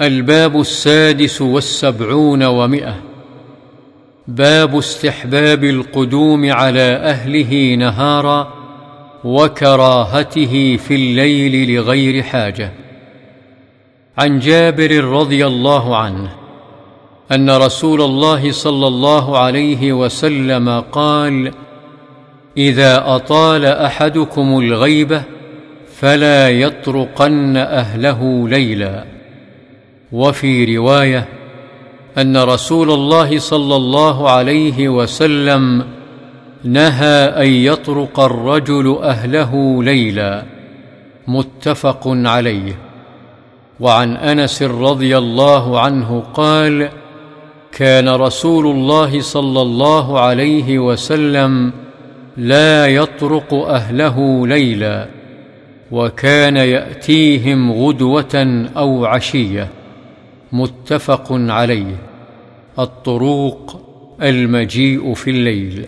الباب السادس والسبعون ومئة. باب استحباب القدوم على أهله نهارا وكراهته في الليل لغير حاجة. عن جابر رضي الله عنه أن رسول الله صلى الله عليه وسلم قال إذا أطال أحدكم الغيبة فلا يطرقن أهله ليلا. وفي رواية أن رسول الله صلى الله عليه وسلم نهى أن يطرق الرجل أهله ليلا متفق عليه. وعن أنس رضي الله عنه قال كان رسول الله صلى الله عليه وسلم لا يطرق أهله ليلا وكان يأتيهم غدوة أو عشية. متفق عليه. الطروق المجيء في الليل.